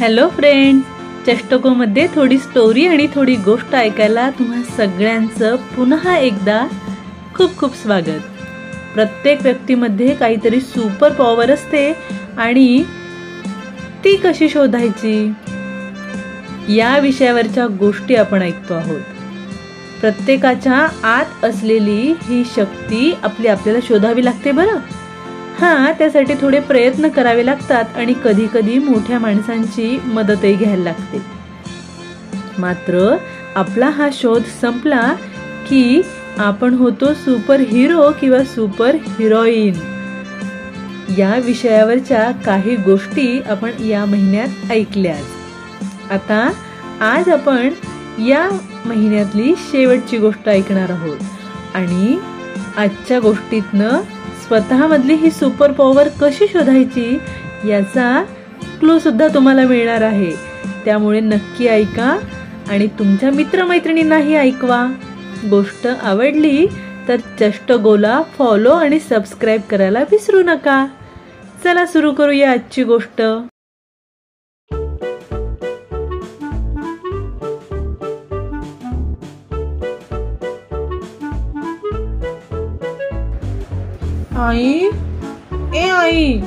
Hello friend चष्टकोमध्ये थोडी story आणि थोडी गोष्ट ऐकायला तुम्हा सगळ्यांचं पुन्हा एकदा खूप खूप स्वागत. प्रत्येक व्यक्तीमध्ये काहीतरी सुपर पॉवर असते आणि ती कशी शोधायची? या विषयावरच्या गोष्टी आपण ऐकतो आहोत. प्रत्येकाच्या आत असलेली ही शक्ती आपली आपल्याला शोधावी लागते बरं? हा त्यासाठी थोडे प्रयत्न करावे लागतात आणि कधी कधी मोठ्या माणसांची मदतही घ्यायला लागते. मात्र आपला हा शोध संपला की आपण होतो सुपर हिरो किंवा सुपर हिरोईन या विषयावरच्या काही गोष्टी आपण या महिन्यात ऐकल्याच आता आज आपण या महिन्यातली शेवटची गोष्ट ऐकणार आहोत. आणि आजच्या गोष्टीतनं स्वतःमधली ही सुपर पॉवर कशी शोधायची याचा क्लू सुद्धा तुम्हाला मिळणार आहे. त्यामुळे नक्की ऐका आणि तुमच्या मित्रमैत्रिणींनाही ऐकवा. गोष्ट आवडली तर चष्ट गोला फॉलो आणि सबस्क्राईब करायला विसरू नका. चला सुरू करूया आजची गोष्ट. आई? ए आई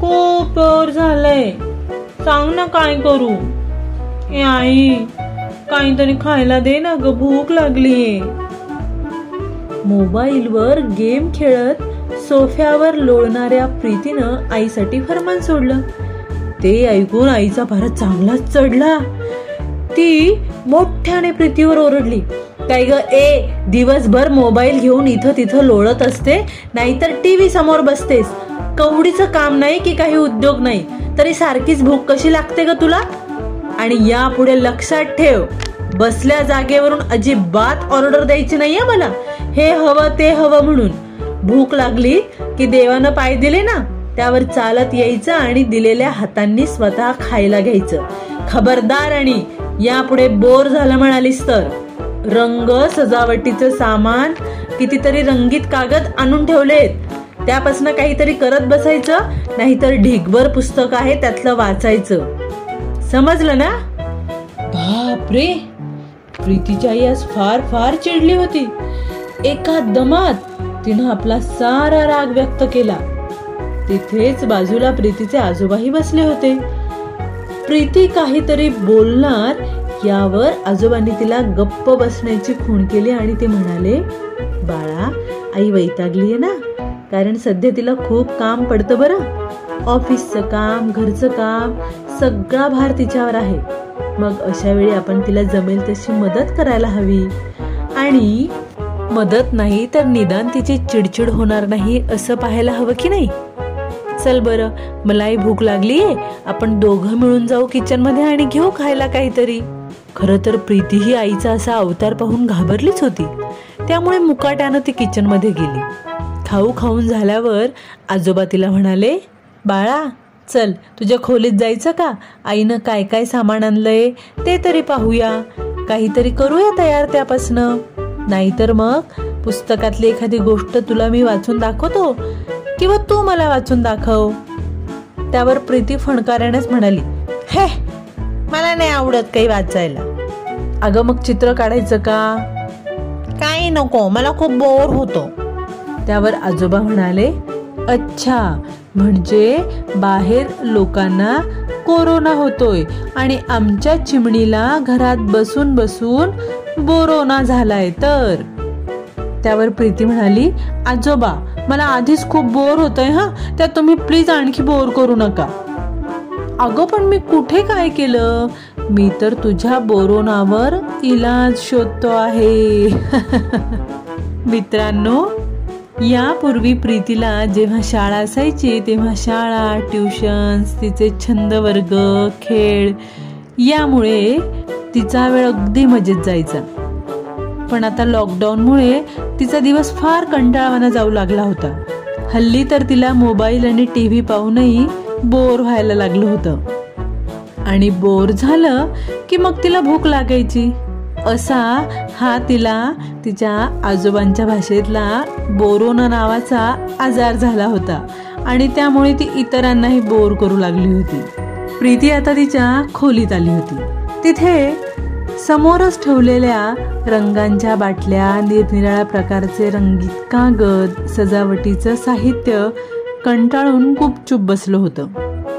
खूप बोर झालंय. सांग ना काय करू? ए आई काहीतरी खायला दे ना ग भूक लागलीये मोबाईलवर गेम खेळत सोफ्यावर लोळणाऱ्या प्रीतीनं आईसाठी फरमान सोडलं. ते ऐकून आईचा भारत चांगलाच चढला. ती मोठ्याने प्रीतीवर ओरडली. काय ग. ए दिवसभर मोबाईल घेऊन इथं तिथं लोळत असते नाहीतर टीव्ही समोर बसतेस. कवडीचं काम नाही की काही उद्योग नाही. तरी सारखीच भूक कशी लागते ग तुला? आणि यापुढे लक्षात ठेव बसल्या जागेवरून अजिबात ऑर्डर द्यायची नाहीये मला. हे हवं ते हवं म्हणून. भूक लागली की देवानं पाय दिले ना त्यावर चालत यायचं आणि दिलेल्या हातांनी स्वतः खायला घ्यायचं. खबरदार आणि यापुढे बोर झालं म्हणालीस तर. रंग सजावटीचं सामान कितीतरी रंगीत कागद आणून ठेवलेत. त्यापासून काहीतरी करत बसायचं नाहीतर ढिगभर पुस्तक आहे त्यातलं वाचायचं. समजलं ना? बापरे! प्रीतीची आई आज फार फार चिडली होती. एका दमात तिनं आपला सारा राग व्यक्त केला. तिथेच बाजूला प्रीतीचे आजोबाही बसले होते. प्रीती काहीतरी बोलणार यावर आजोबांनी तिला गप्प बसण्याची खूण केली आणि ते म्हणाले बाळा आई वैतागली आहे ना कारण सध्या तिला खूप काम पडतं बरं. ऑफिसचं काम घरचं काम सगळा भार तिच्यावर आहे. मग अशा वेळी आपण तिला जमेल तशी मदत करायला हवी. आणि मदत नाही तर निदान तिची चिडचिड होणार नाही असं पाहायला हवं की नाही? चल बरं मलाही भूक लागलीये. आपण दोघं मिळून जाऊ किचनमध्ये आणि घेऊ खायला काहीतरी. खरं तर प्रीती ही आईचा असा अवतार पाहून घाबरलीच होती. त्यामुळे मुकाट्यानं ती किचनमध्ये गेली. खाऊ खाऊन झाल्यावर आजोबा तिला म्हणाले बाळा चल तुझ्या खोलीत जायचं का? आईनं काय काय सामान आणलंय ते तरी पाहूया. काहीतरी करूया तयार त्यापासनं. नाहीतर मग पुस्तकातली एखादी गोष्ट तुला मी वाचून दाखवतो किंवा तू मला वाचून दाखव. त्यावर प्रीती फणकाऱ्यानेच म्हणाली हे मला नाही आवडत काही वाचायला. अगं मग चित्र काढायचं का? काही नको मला खूप बोर होतो. त्यावर आजोबा म्हणाले अच्छा म्हणजे बाहेर लोकांना कोरोना होतोय आणि आमच्या चिमणीला घरात बसून बसून बोरोना झालाय तर? त्यावर प्रीती म्हणाली आजोबा मला आधीच खूप बोर होतंय हा. त्यात तुम्ही प्लीज आणखी बोर करू नका. अगं पण मी कुठे काय केलं? मी तर तुझ्या बोरोनावर इलाज शोधतो आहे. मित्रांनो यापूर्वी प्रीतीला जेव्हा शाळा असायची तेव्हा शाळा ट्युशन्स तिचे छंद वर्ग खेळ यामुळे तिचा वेळ अगदी मजेत जायचा. पण आता लॉकडाऊनमुळे तिचा दिवस फार कंटाळवाना जाऊ लागला होता. हल्ली तर तिला मोबाईल आणि टी व्ही पाहूनही बोर व्हायला लागलं होतं. आणि बोर झालं की मग तिला भूक लागायची. असा हा तिला तिच्या आजोबांच्या भाषेतला बोरोना नावाचा आजार झाला होता. आणि त्यामुळे ती इतरांनाही बोर करू लागली होती. प्रीती आता तिच्या खोलीत आली होती. तिथे समोरच ठेवलेल्या रंगांच्या बाटल्या निरनिराळ्या प्रकारचे रंगीत कागद सजावटीचं साहित्य कंटाळून गुपचूप बसलं होतं.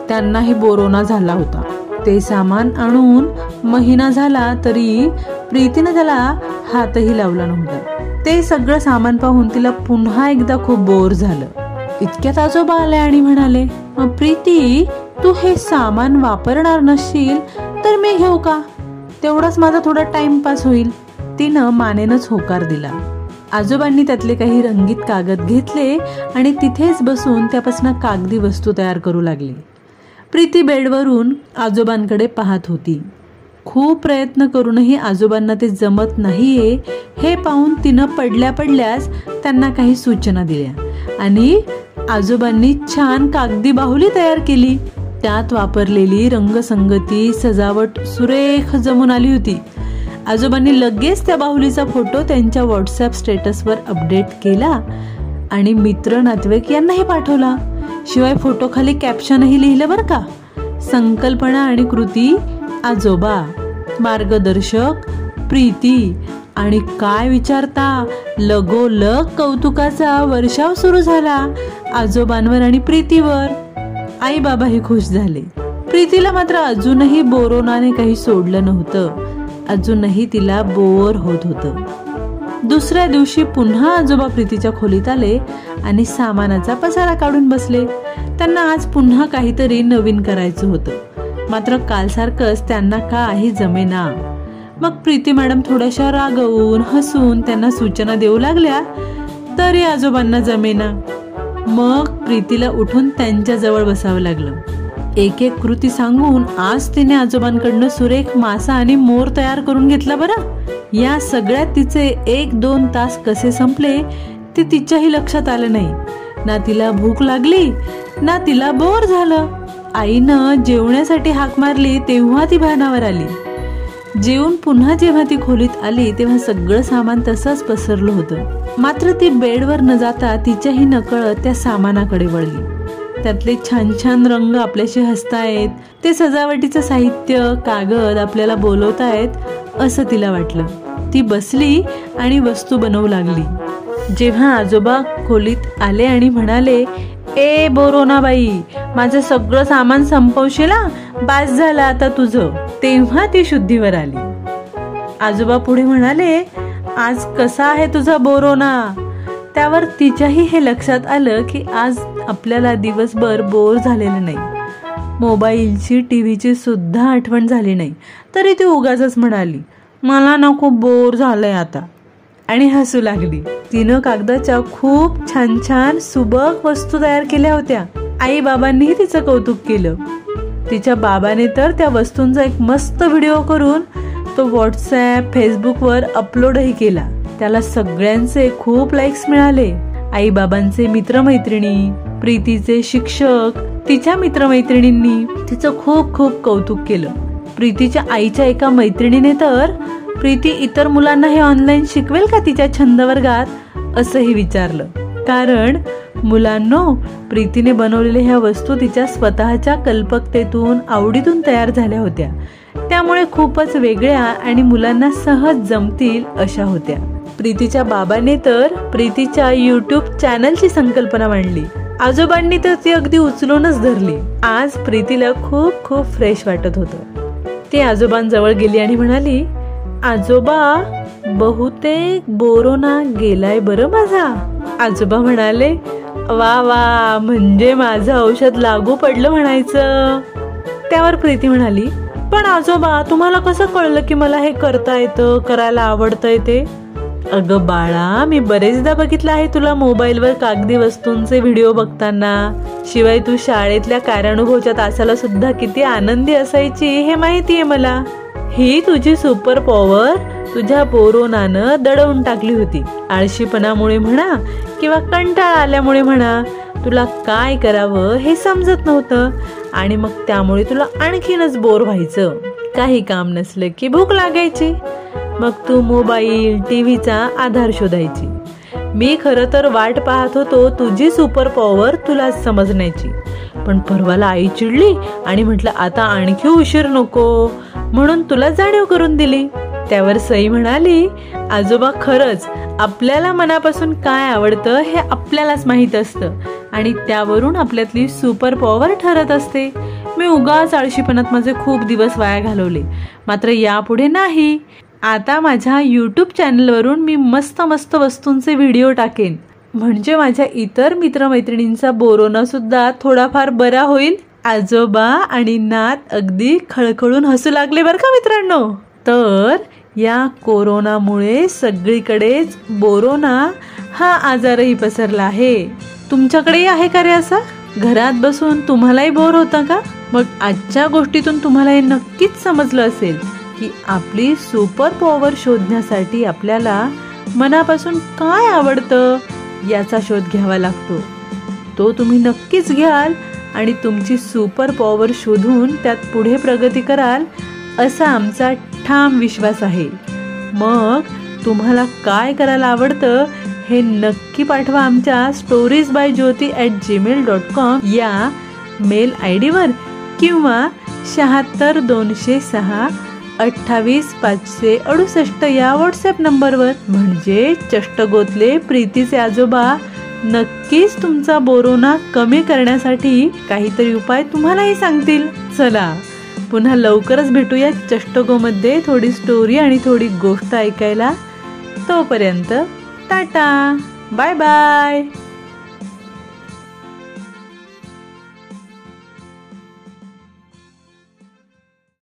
त्यांनाही बोरोना झाला होता. ते सामान आणून महिना झाला तरी प्रीतीनं त्याला हातही लावला नव्हता. ते सगळं सामान पाहून तिला पुन्हा एकदा खूप बोर झालं. इतक्यात आजोबा आले आणि म्हणाले प्रीती तू हे सामान वापरणार नसशील तर मी घेऊ का? तेवढाच माझा थोडा टाइमपास होईल. तिनं मानेनच होकार दिला. आजोबांनी त्यातले काही रंगीत कागद घेतले आणि तिथेच बसून त्यापासून कागदी वस्तू तयार करू लागली. प्रीती बेडवरून आजोबांकडे पाहत होती. खूप प्रयत्न करूनही आजोबांना ते जमत नाहीये हे पाहून तिनं पडल्या पडल्यास त्यांना काही सूचना दिल्या. आणि आजोबांनी छान कागदी बाहुली तयार केली. त्यात वापरलेली रंगसंगती सजावट सुरेख जमून आली होती. आजोबांनी लगेच त्या बाहुलीचा फोटो त्यांच्या व्हॉट्सअप स्टेटसवर अपडेट केला आणि मित्र नातेवाईक यांनाही पाठवला. शिवाय फोटोखाली कॅप्शनही लिहिलं बरं का? संकल्पना आणि कृती आजोबा मार्गदर्शक प्रीती आणि काय विचारता? लगोलग कौतुकाचा वर्षाव सुरू झाला आजोबांवर आणि प्रीतीवर. आई बाबाही खुश झाले. प्रीतीला मात्र अजूनही बोरोनाने काही सोडलं नव्हतं. अजूनही तिला बोर होत होतं. दुसऱ्या दिवशी पुन्हा आजोबा प्रीतीच्या खोलीत आले आणि सामानाचा पसारा काढून बसले. त्यांना आज पुन्हा काहीतरी नवीन करायचं होतं. मात्र कालसारखंच त्यांना काही जमेना. मग प्रीती मॅडम थोड्याशा रागवून हसून त्यांना सूचना देऊ लागल्या तरी आजोबांना जमेना. मग प्रीतीला उठून त्यांच्याजवळ बसावं लागलं. एक एक कृती सांगून आज तिने आजोबांकडनं सुरेख मासा आणि मोर तयार करून घेतला बरं. या सगळ्यात तिचे एक दोन तास कसे संपले ते तिच्याही लक्षात आलं नाही. ना तिला भूक लागली ना तिला बोर झालं. आईनं जेवण्यासाठी हाक मारली तेव्हा ती भानावर आली. जेवून पुन्हा जेव्हा ती खोलीत आली तेव्हा सगळं सामान तसंच पसरलं होतं. मात्र ती बेडवर न जाता तिच्याही नकळत त्या सामानाकडे वळली. त्यातले छान छान रंग आपल्याशी हसतायत. ते सजावटीचं साहित्य कागद आपल्याला बोलवतायत असं तिला वाटलं. ती बसली आणि वस्तू बनवू लागली. जेव्हा आजोबा खोलीत आले आणि म्हणाले ए बोरोनाबाई माझं सगळं सामान संपवशील? बास झालं आता तुझं. तेव्हा ती शुद्धीवर आली. आजोबा पुढे म्हणाले आज कसा आहे तुझा बोरोना? त्यावर तिच्याही हे लक्षात आलं की आज आपल्याला दिवसभर बोर झालेलं नाही. मोबाईलची टी व्हीची सुद्धा आठवण झाली नाही. तरी ती उगाच म्हणाली मला ना खूप बोर झालंय आता. आणि हसू लागली. तिनं कागदाच्या खूप छान छान सुबक वस्तू तयार केल्या होत्या. आई बाबांनीही तिचं कौतुक केलं. तिच्या बाबाने तर त्या वस्तूंचा एक मस्त व्हिडिओ करून तो व्हॉट्सॲप फेसबुकवर अपलोडही केला. त्याला सगळ्यांचे खूप लाईक्स मिळाले. आई बाबांचे मित्रमैत्रिणी प्रीतीचे शिक्षक तिच्या मित्रमैत्रिणींनी तिचं खूप खूप कौतुक केलं. प्रीतीच्या आईच्या एका मैत्रिणीने तर प्रीती इतर मुलांना हे ऑनलाईन शिकवेल का तिच्या छंद वर्गात? असंही विचारलं. कारण मुलांनो प्रीतीने बनवलेल्या ह्या वस्तू तिच्या स्वतःच्या कल्पकतेतून आवडीतून तयार झाल्या होत्या. त्यामुळे खूपच वेगळ्या आणि मुलांना सहज जमतील अशा होत्या. प्रीतीच्या बाबाने तर प्रीतीच्या युट्यूब चॅनलची संकल्पना मांडली. आजोबांनी तर ती अगदी उचलूनच धरली. आज प्रीतीला खूप खूप फ्रेश वाटत होत. ती आजोबांजवळ गेली आणि म्हणाली आजोबा बहुतेक बोरोना गेलाय बरं माझा. आजोबा म्हणाले वा वा म्हणजे माझं औषध लागू पडलं म्हणायचं. त्यावर प्रीती म्हणाली पण आजोबा तुम्हाला कसं कळलं की मला हे करता येतं करायला आवडतंय ते? अगं बाळा मी बरेचदा बघितलं आहे तुला मोबाईलवर कागदी वस्तूंचे व्हिडिओ बघताना. शिवाय तू शाळेतल्या कार्यानुभवच्या तासाला सुद्धा किती आनंदी असायची हे माहितीये मला. ही तुझी सुपर पॉवर तुझ्या पोरोनानं दडवून टाकली होती. आळशीपणामुळे म्हणा किंवा कंटाळा आल्यामुळे म्हणा तुला काय करावं हे समजत नव्हतं आणि मग त्यामुळे तुला आणखीनच बोर व्हायचं. काही काम नसलं की भूक लागायची. मग तू मोबाईल टी व्हीचा आधार शोधायची. मी खरं तर वाट पाहत होतो तुझी सुपर पॉवर तुला समजण्याची. पण परवाला आई चिडली आणि म्हटलं आता आणखी उशीर नको. म्हणून तुला जाणीव करून दिली. त्यावर सई म्हणाली आजोबा खरंच आपल्याला मनापासून काय आवडतं हे आपल्यालाच माहीत असतं आणि त्यावरून आपल्यातली सुपर पॉवर ठरत असते. मी उगाच आळशीपणात माझे खूप दिवस वाया घालवले. मात्र यापुढे नाही. आता माझ्या यूट्यूब चॅनलवरून मी मस्त मस्त वस्तूंचे व्हिडिओ टाकेन. म्हणजे माझ्या इतर मित्रमैत्रिणींचा बोरोनासुद्धा थोडाफार बरा होईल. आजोबा आणि नात अगदी खळखळून हसू लागले बरं का मित्रांनो? तर या कोरोनामुळे सगळीकडेच बोरोना हा आजारही पसरला आहे. तुमच्याकडेही आहे का रे असा? घरात बसून तुम्हालाही बोर होता का? मग आजच्या गोष्टीतून तुम्हाला हे नक्कीच समजलं असेल. की आपली सुपर पॉवर शोधण्यासाठी आपल्याला मनापासून काय आवडतं याचा शोध घ्यावा लागतो. तो तुम्ही नक्कीच घ्याल आणि तुमची सुपर पॉवर शोधून त्यात पुढे प्रगती कराल असा आमचा ठाम विश्वास आहे. मग तुम्हाला काय करायला आवडतं हे नक्की पाठवा आमच्या stories by Jyoti at Gmail dot com या मेल आय डीवर किंवा शहात्तर दोनशे सहा अठ्ठावीस पाचशे अडुसष्ट या व्हॉट्सॲप नंबरवर. म्हणजे चष्टगोतले प्रीतीचे आजोबा नक्कीच तुमचा बोरोना कमी करण्यासाठी काहीतरी उपाय तुम्हालाही सांगतील. चला पुन्हा लवकरच भेटूया चष्टगोमध्ये थोडी स्टोरी आणि थोडी गोष्ट ऐकायला. तोपर्यंत टाटा बाय बाय.